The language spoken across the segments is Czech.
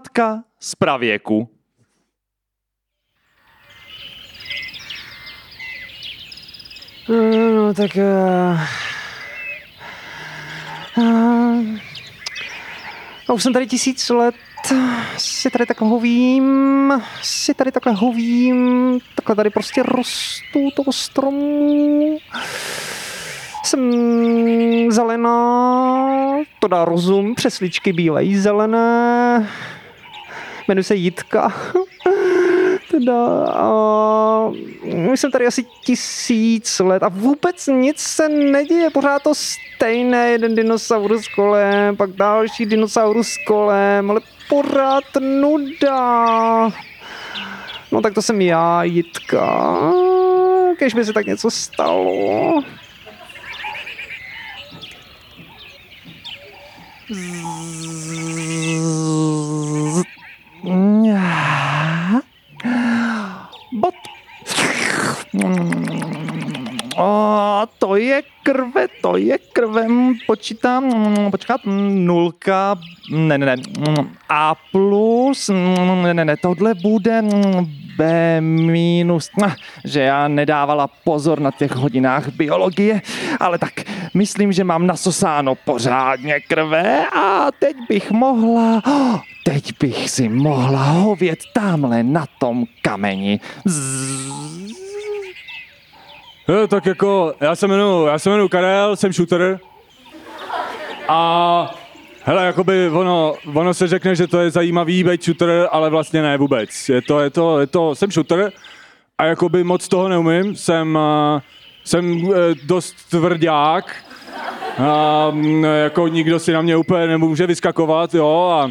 Pohádka z pravěku. No, tak... Uh, uh, už jsem tady tisíc let, si tady takhle hovím, si tady takhle hovím, takhle tady prostě rostu toho stromu. Jsem zelená, to dá rozum, přesličky bílej, zelené. Jmenuji se Jitka. teda, už jsem tady asi tisíc let a vůbec nic se neděje, pořád to stejné, jeden dinosaurus kolem, pak další dinosaurus kolem, ale pořád nuda. No tak to jsem já, Jitka. Kež by se tak něco stalo. Bot. O, to je krve, to je krve. Počítám, počkat, nulka, ne, ne, ne, A plus, ne, ne, ne, tohle bude B minus, že já nedávala pozor na těch hodinách biologie, ale tak myslím, že mám nasosáno pořádně krve a teď bych mohla, teď bych si mohla hovět tamhle na tom kameni. Zzz. No, tak jako, já se jmenuji, já se jmenuji Karel, jsem shooter. A hele, jakoby ono, ono se řekne, že to je zajímavý být shooter, ale vlastně ne vůbec. Je to, je to, je to, jsem shooter a jakoby moc toho neumím. Jsem, uh, jsem uh, dost tvrdák. A, um, jako nikdo si na mě úplně nemůže vyskakovat, jo, a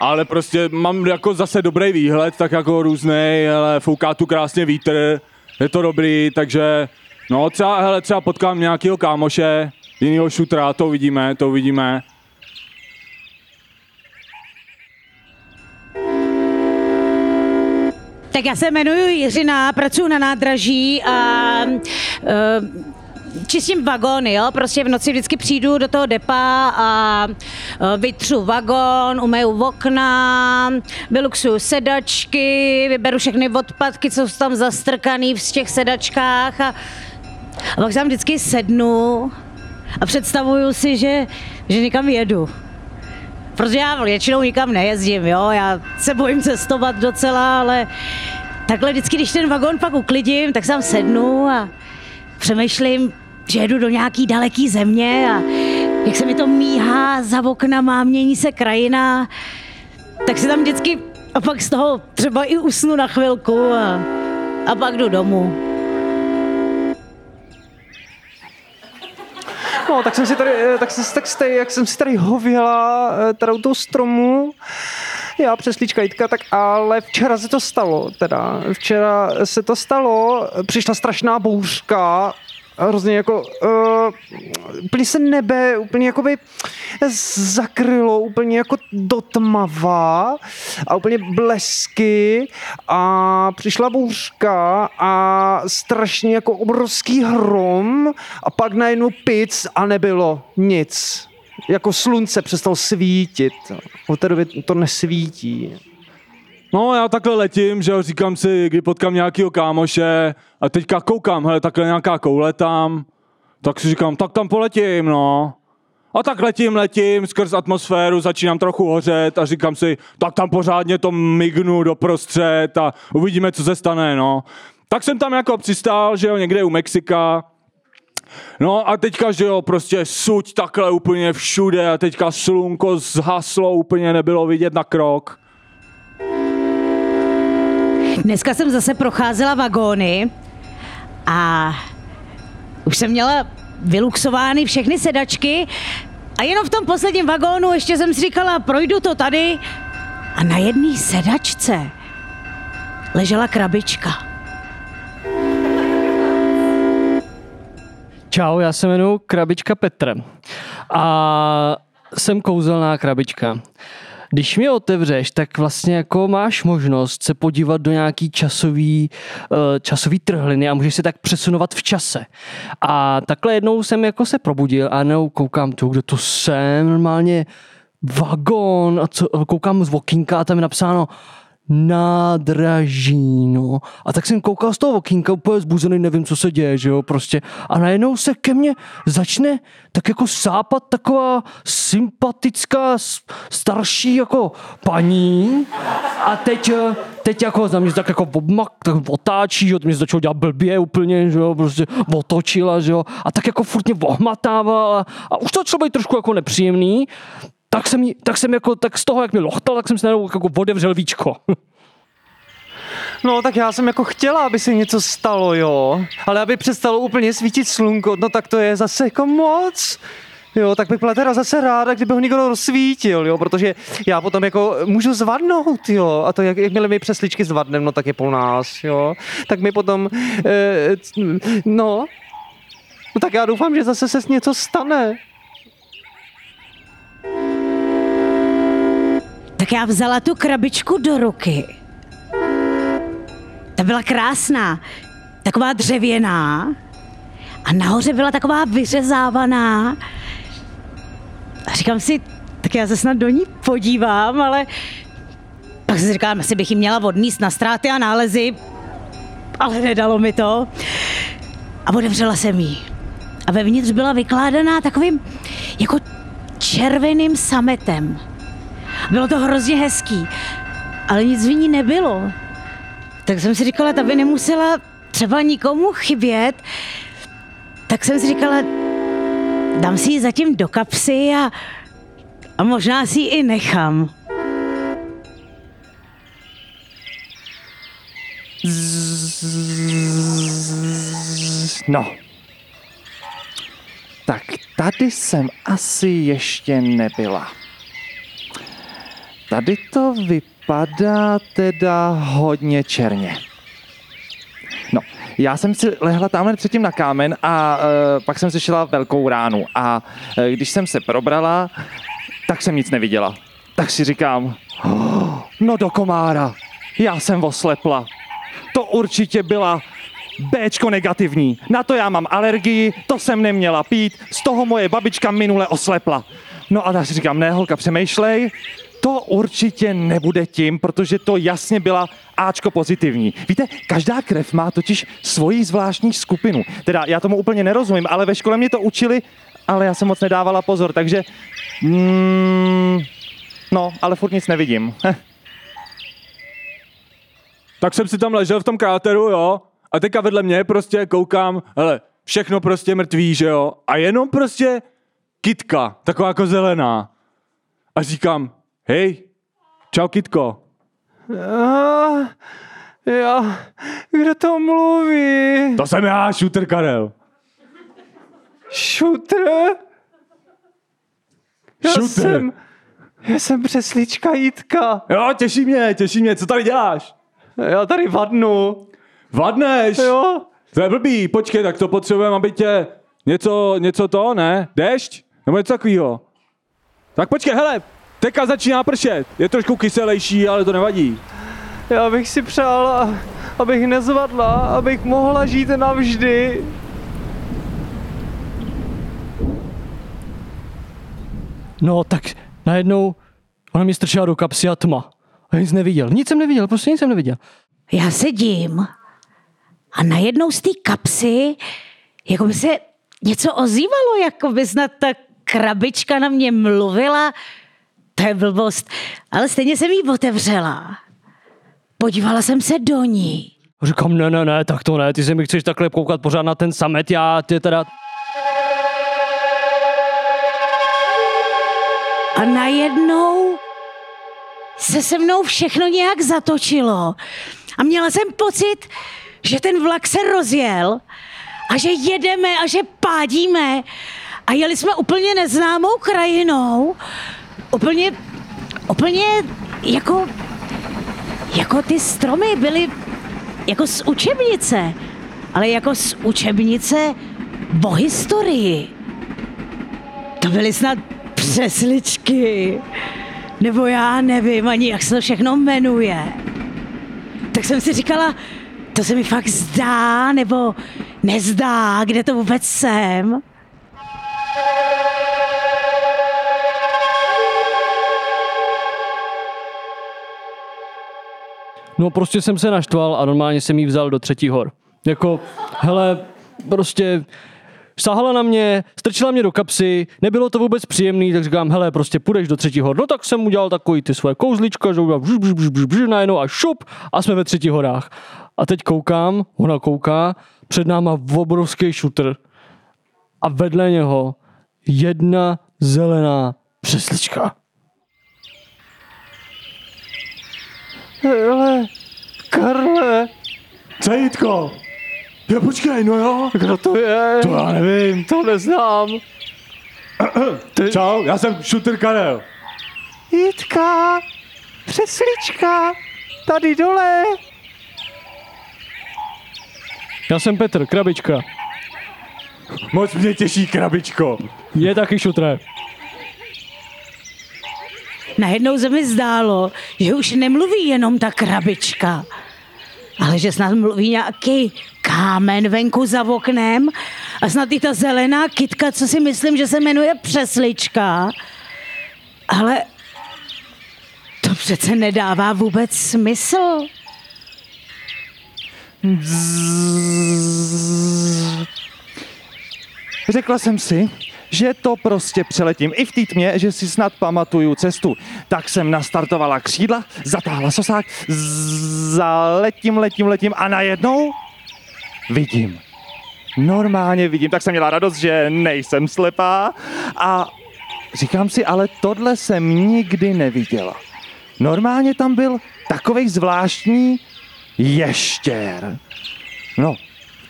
ale prostě mám jako zase dobrý výhled, tak jako různý, ale fouká tu krásně vítr, je to dobrý, takže no třeba, hele, třeba potkám nějakého kámoše, jinýho šutra, to uvidíme, to uvidíme. Tak já se jmenuji Jiřina, pracuji na nádraží a uh, čistím vagóny, jo, prostě v noci vždycky přijdu do toho depa a vytřu vagón, umeju okna, vyluxuju sedačky, vyberu všechny odpadky, co jsou tam zastrkaný v těch sedačkách a, a pak tam vždycky sednu a představuju si, že, že někam jedu. Protože já většinou nikam nejezdím, jo, já se bojím cestovat docela, ale takhle vždycky, když ten vagón pak uklidím, tak tam sednu a přemýšlím, že jedu do nějaký daleký země a jak se mi to míhá za oknama, mění se krajina, tak si tam vždycky a pak z toho třeba i usnu na chvilku a, a pak jdu domů. No, tak jsem si tady, eh, tak, tak stej, jak jsem si tady hověla eh, tady u toho stromu, já přeslíčka Jitka, tak ale včera se to stalo, teda. Včera se to stalo, přišla strašná bouřka, hrozně jako uh, úplně se nebe úplně jakoby zakrylo úplně jako dotmava a úplně blesky a přišla bouřka a strašně jako obrovský hrom a pak najednou pic a nebylo nic. Jako slunce přestalo svítit. Od té doby to nesvítí. No já takhle letím, že jo, říkám si, kdy potkám nějakého kámoše a teďka koukám, hele, takhle nějaká koule tam, tak si říkám, tak tam poletím, no. A tak letím, letím skrz atmosféru, začínám trochu hořet a říkám si, tak tam pořádně to mignu do prostřed a uvidíme, co se stane, no. Tak jsem tam jako přistál, že jo, někde u Mexika, No a teďka, že jo, prostě suť takhle úplně všude a teďka slunko zhaslo, úplně nebylo vidět na krok. Dneska jsem zase procházela vagóny a už jsem měla vyluxovány všechny sedačky a jenom v tom posledním vagónu ještě jsem si říkala, projdu to tady a na jedné sedačce ležela krabička. Čau, já se jmenuji Krabička Petr a jsem kouzelná krabička. Když mi otevřeš, tak vlastně jako máš možnost se podívat do nějaký časový, eh, časový trhliny a můžeš se tak přesunovat v čase. A takhle jednou jsem jako se probudil a nebo koukám tu, kdo to jsem, normálně vagon a co, koukám z okýnka a tam je napsáno nádraží, no. A tak jsem koukal z toho okýnka úplně zbuzený, nevím, co se děje, že jo, prostě. A najednou se ke mně začne tak jako sápat taková sympatická, starší jako paní. A teď, eh, teď jako za mě tak jako obmak, tak otáčí, že jo, to mě začalo dělat blbě úplně, že jo, prostě otočila, že jo. A tak jako furt mě ohmatávala a už to začalo být trošku jako nepříjemný tak jsem, tak jsem jako, tak z toho, jak mi lochtal, tak jsem si najednou jako otevřel víčko. No, tak já jsem jako chtěla, aby se něco stalo, jo. Ale aby přestalo úplně svítit slunko, no tak to je zase jako moc. Jo, tak bych byla teda zase ráda, kdyby ho někdo rozsvítil, jo, protože já potom jako můžu zvadnout, jo, a to jak, jakmile my přesličky zvadnem, no tak je po nás, jo, tak mi potom, eh, no, no tak já doufám, že zase se něco stane. Tak já vzala tu krabičku do ruky. Ta byla krásná, taková dřevěná. A nahoře byla taková vyřezávaná. A říkám si, tak já se snad do ní podívám, ale pak si říkám, asi bych ji měla odníst na ztráty a nálezy, ale nedalo mi to. A otevřela jsem ji. A vevnitř byla vykládaná takovým jako červeným sametem. Bylo to hrozně hezký, ale nic v ní nebylo. Tak jsem si říkala, ta by nemusela třeba nikomu chybět. Tak jsem si říkala, dám si ji zatím do kapsy a, a možná si ji i nechám. No. Tak tady jsem asi ještě nebyla. Tady to vypadá teda hodně černě. No, já jsem si lehla tamhle předtím na kámen a uh, pak jsem si šla velkou ránu. A uh, když jsem se probrala, tak jsem nic neviděla. Tak si říkám, oh, no do komára, já jsem oslepla. To určitě byla Bčko negativní. Na to já mám alergii, to jsem neměla pít, z toho moje babička minule oslepla. No a tak si říkám, ne holka, přemýšlej, to určitě nebude tím, protože to jasně byla Ačko pozitivní. Víte, každá krev má totiž svoji zvláštní skupinu. Teda já tomu úplně nerozumím, ale ve škole mě to učili, ale já jsem moc nedávala pozor, takže... Mm, no, ale furt nic nevidím. Tak jsem si tam ležel v tom kráteru, jo, a teďka vedle mě prostě koukám, hele, všechno prostě mrtvý, že jo, a jenom prostě kitka, taková jako zelená. A říkám, hej, čau kitko. Uh, já, kdo to mluví? To jsem já, shooter Karel. Šutr? Já Shooter. jsem, já jsem přeslička Jitka. Jo, těší mě, těší mě, co tady děláš? Já tady vadnu. Vadneš? Jo? To je blbý, počkej, tak to potřebujeme, aby tě něco, něco to, ne? Dešť? Nebo něco takového. Tak počkej, hele, teďka začíná pršet. Je trošku kyselejší, ale to nevadí. Já bych si přál, abych nezvadla, abych mohla žít navždy. No tak najednou ona mi strčila do kapsy a tma. A nic neviděl. Nic jsem neviděl, prostě nic jsem neviděl. Já sedím a najednou z té kapsy jako by se něco ozývalo, jako by snad ta krabička na mě mluvila. To je blbost. Ale stejně jsem ji otevřela. Podívala jsem se do ní. Říkám, ne, ne, ne, tak to ne, ty se mi chceš takhle koukat pořád na ten samet, já ty teda... A najednou se se mnou všechno nějak zatočilo. A měla jsem pocit, že ten vlak se rozjel a že jedeme a že pádíme. A jeli jsme úplně neznámou krajinou. Úplně, úplně jako, jako ty stromy byly jako z učebnice. Ale jako z učebnice o historii. To byly snad přesličky. Nebo já nevím ani, jak se to všechno jmenuje. Tak jsem si říkala, to se mi fakt zdá, nebo nezdá, kde to vůbec jsem. No prostě jsem se naštval a normálně jsem jí vzal do třetí hor. Jako, hele, prostě Sahala na mě, strčila mě do kapsy, nebylo to vůbec příjemný, tak říkám, hele, prostě půjdeš do třetí hor. No tak jsem udělal takový ty svoje kouzlička, že udělal bž, bž, bž, bž, bž, najednou a šup a jsme ve třetí horách. A teď koukám, ona kouká, před náma obrovský šutr a vedle něho jedna zelená přeslička. Hele, Karle, Co je Jitko? Jo, počkej, no jo. kdo to je? To já nevím. To neznám. Čau, já jsem shooter Karel. Jitka, přeslička, tady dole. Já jsem Petr, krabička. Moc mě těší krabičko. Je taky šutré. Najednou se mi zdálo, že už nemluví jenom ta krabička, ale že snad mluví nějaký kámen venku za oknem a snad i ta zelená kytka, co si myslím, že se jmenuje Přeslička. Ale to přece nedává vůbec smysl. Řekla jsem si, že to prostě přeletím. I v té tmě, že si snad pamatuju cestu. Tak jsem nastartovala křídla, zatáhla sosák, zaletím, letím, letím a najednou vidím. Normálně vidím, tak jsem měla radost, že nejsem slepá a říkám si, ale tohle jsem nikdy neviděla. Normálně tam byl takový zvláštní ještěr. No,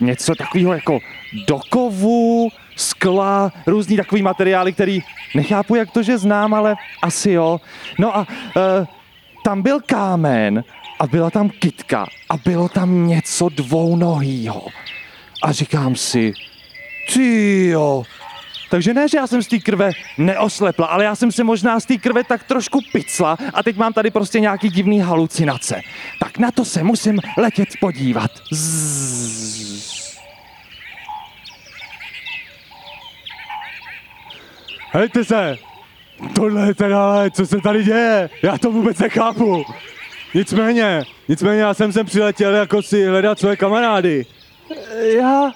něco takového jako do kovu, skla, různý takový materiály, který nechápu, jak to, že znám, ale asi jo. No a e, tam byl kámen a byla tam kytka a bylo tam něco dvounohýho. A říkám si, ty jo, takže ne, že já jsem z té krve neoslepla, ale já jsem se možná z té krve tak trošku picla a teď mám tady prostě nějaký divný halucinace. Tak na to se musím letět podívat. Zzz. Hejte se! Tohle je teda, co se tady děje? Já to vůbec nechápu. Nicméně, nicméně já jsem sem přiletěl jako si hledat své kamarády. Já,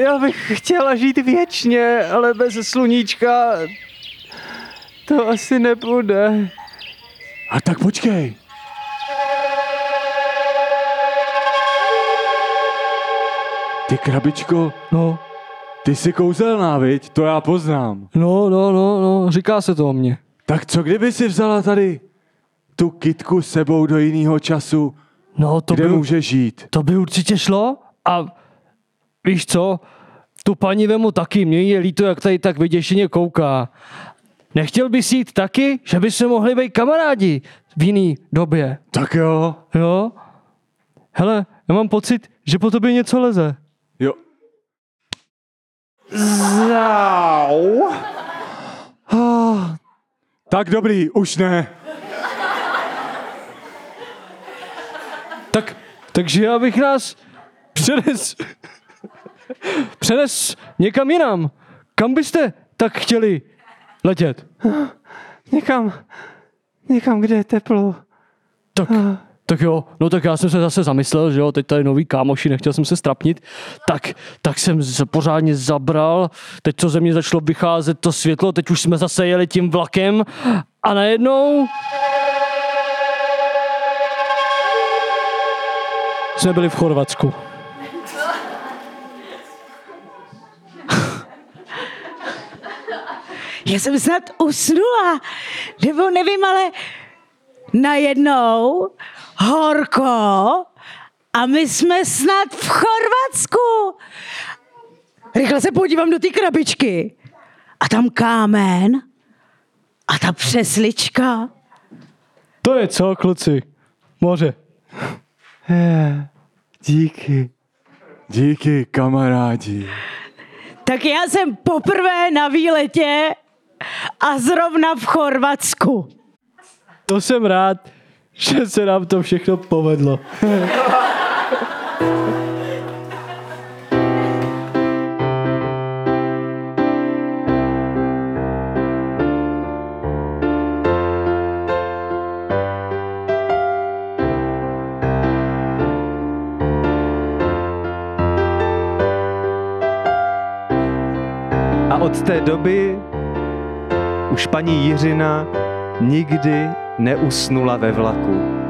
já bych chtěla žít věčně, ale bez sluníčka to asi nebude. A tak počkej. Ty krabičko, No, ty jsi kouzelná, viď? To já poznám. no, no, no, no, říká se to o mně. Tak co kdyby si vzala tady tu kitku s sebou do jiného času, No, to kde by, může žít? to by určitě šlo a víš co, tu paní vemu taky, mě je líto, jak tady tak vyděšeně kouká. Nechtěl bys jít taky, že by se mohli být kamarádi v jiný době, Tak jo. jo? Hele, já mám pocit, že po tobě něco leze. Jo. Zau. Ah, Tak dobrý, už ne. Tak, takže já bych nás přenes, přenes někam jinam. Kam byste tak chtěli letět? Někam, někam, kde je teplo. Tak, tak jo, no tak já jsem se zase zamyslel, že jo, teď tady nový kámoši, nechtěl jsem se strapnit, tak, tak jsem z- pořádně zabral, teď co ze mě začalo vycházet to světlo, teď už jsme zase jeli tím vlakem a najednou jsme byli v Chorvatsku. Já jsem snad usnula, nebo nevím, ale najednou horko a my jsme snad v Chorvatsku. Rychle se podívám do té krabičky. A tam kámen a ta přeslička. To je co, kluci? Moře. Je, díky. Díky, kamarádi. Tak já jsem poprvé na výletě a zrovna v Chorvatsku. To jsem rád, že se nám to všechno povedlo. A od té doby už paní Jiřina nikdy neusnula ve vlaku.